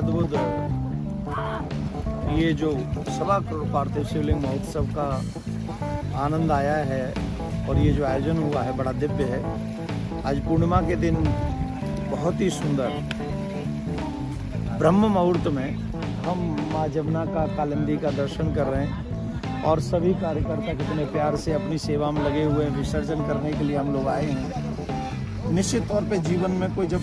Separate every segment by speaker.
Speaker 1: बहुत ये जो सवा करोड़ पार्थिव शिवलिंग महोत्सव का आनंद आया है और ये जो आयोजन हुआ है, बड़ा दिव्य है। आज पूर्णिमा के दिन बहुत ही सुंदर। ब्रह्म मुहूर्त में हम माँ जमुना का कालिंदी का दर्शन कर रहे हैं और सभी कार्यकर्ता कितने प्यार से अपनी सेवा में लगे हुए हैं, विसर्जन करने के लिए हम लोग आए हैं। निश्चित तौर पे जीवन में कोई जब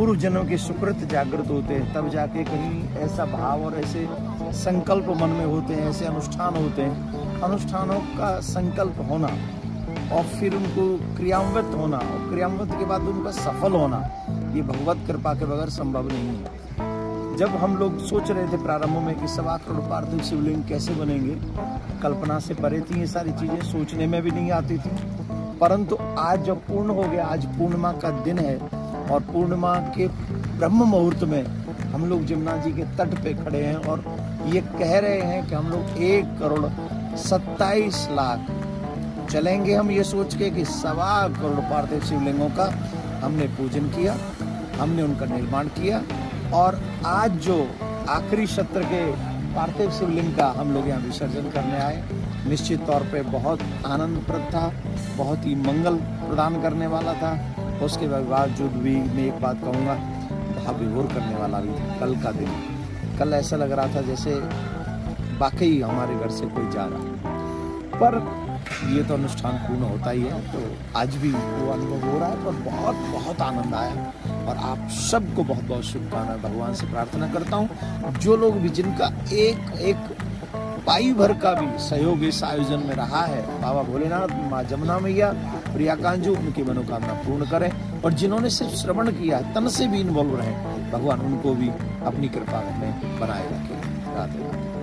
Speaker 1: पूर्व जन्म के सुकृत जागृत होते हैं, तब जाके कहीं ऐसा भाव और ऐसे संकल्प मन में होते हैं, ऐसे अनुष्ठान होते हैं। अनुष्ठानों का संकल्प होना और फिर उनको क्रियान्वित होना, और क्रियान्वित के बाद उनका सफल होना, ये भगवत कृपा के बगैर संभव नहीं है। जब हम लोग सोच रहे थे प्रारंभ में कि सवा करोड़ पार्थिव शिवलिंग कैसे बनेंगे, कल्पना से परे थी ये सारी चीज़ें, सोचने में भी नहीं आती थी। परंतु आज जब पूर्ण हो गया, आज पूर्णिमा का दिन है और पूर्णिमा के ब्रह्म मुहूर्त में हम लोग जमुना जी के तट पे खड़े हैं और ये कह रहे हैं कि हम लोग एक करोड़ सत्ताईस लाख चलेंगे हम ये सोच के कि सवा करोड़ पार्थिव शिवलिंगों का हमने पूजन किया, हमने उनका निर्माण किया और आज जो आखिरी सत्र के पार्थिव शिवलिंग का हम लोग यहाँ विसर्जन करने आए, निश्चित तौर पे बहुत आनंदप्रद था, बहुत ही मंगल प्रदान करने वाला था। उसके बावजूद भी मैं एक बात कहूँगा, बहुत विभोर करने वाला भी कल का दिन। कल ऐसा लग रहा था जैसे वाकई हमारे घर से कोई जा रहा पर ये तो अनुष्ठान पूर्ण होता ही है तो आज भी वो अनुभव हो रहा है और बहुत बहुत आनंद आया। और आप सबको बहुत बहुत शुभकामनाएँ, भगवान से प्रार्थना करता हूँ, जो लोग भी जिनका एक एक पाई भर का भी सहयोग इस आयोजन में रहा है। बाबा भोलेनाथ, माँ जमुना मैया, प्रिया कांजू, उनकी मनोकामना पूर्ण करें और जिन्होंने सिर्फ़ श्रवण किया तन से भी इन्वॉल्व रहे, भगवान उनको भी अपनी कृपा में बनाए रखें। राधे।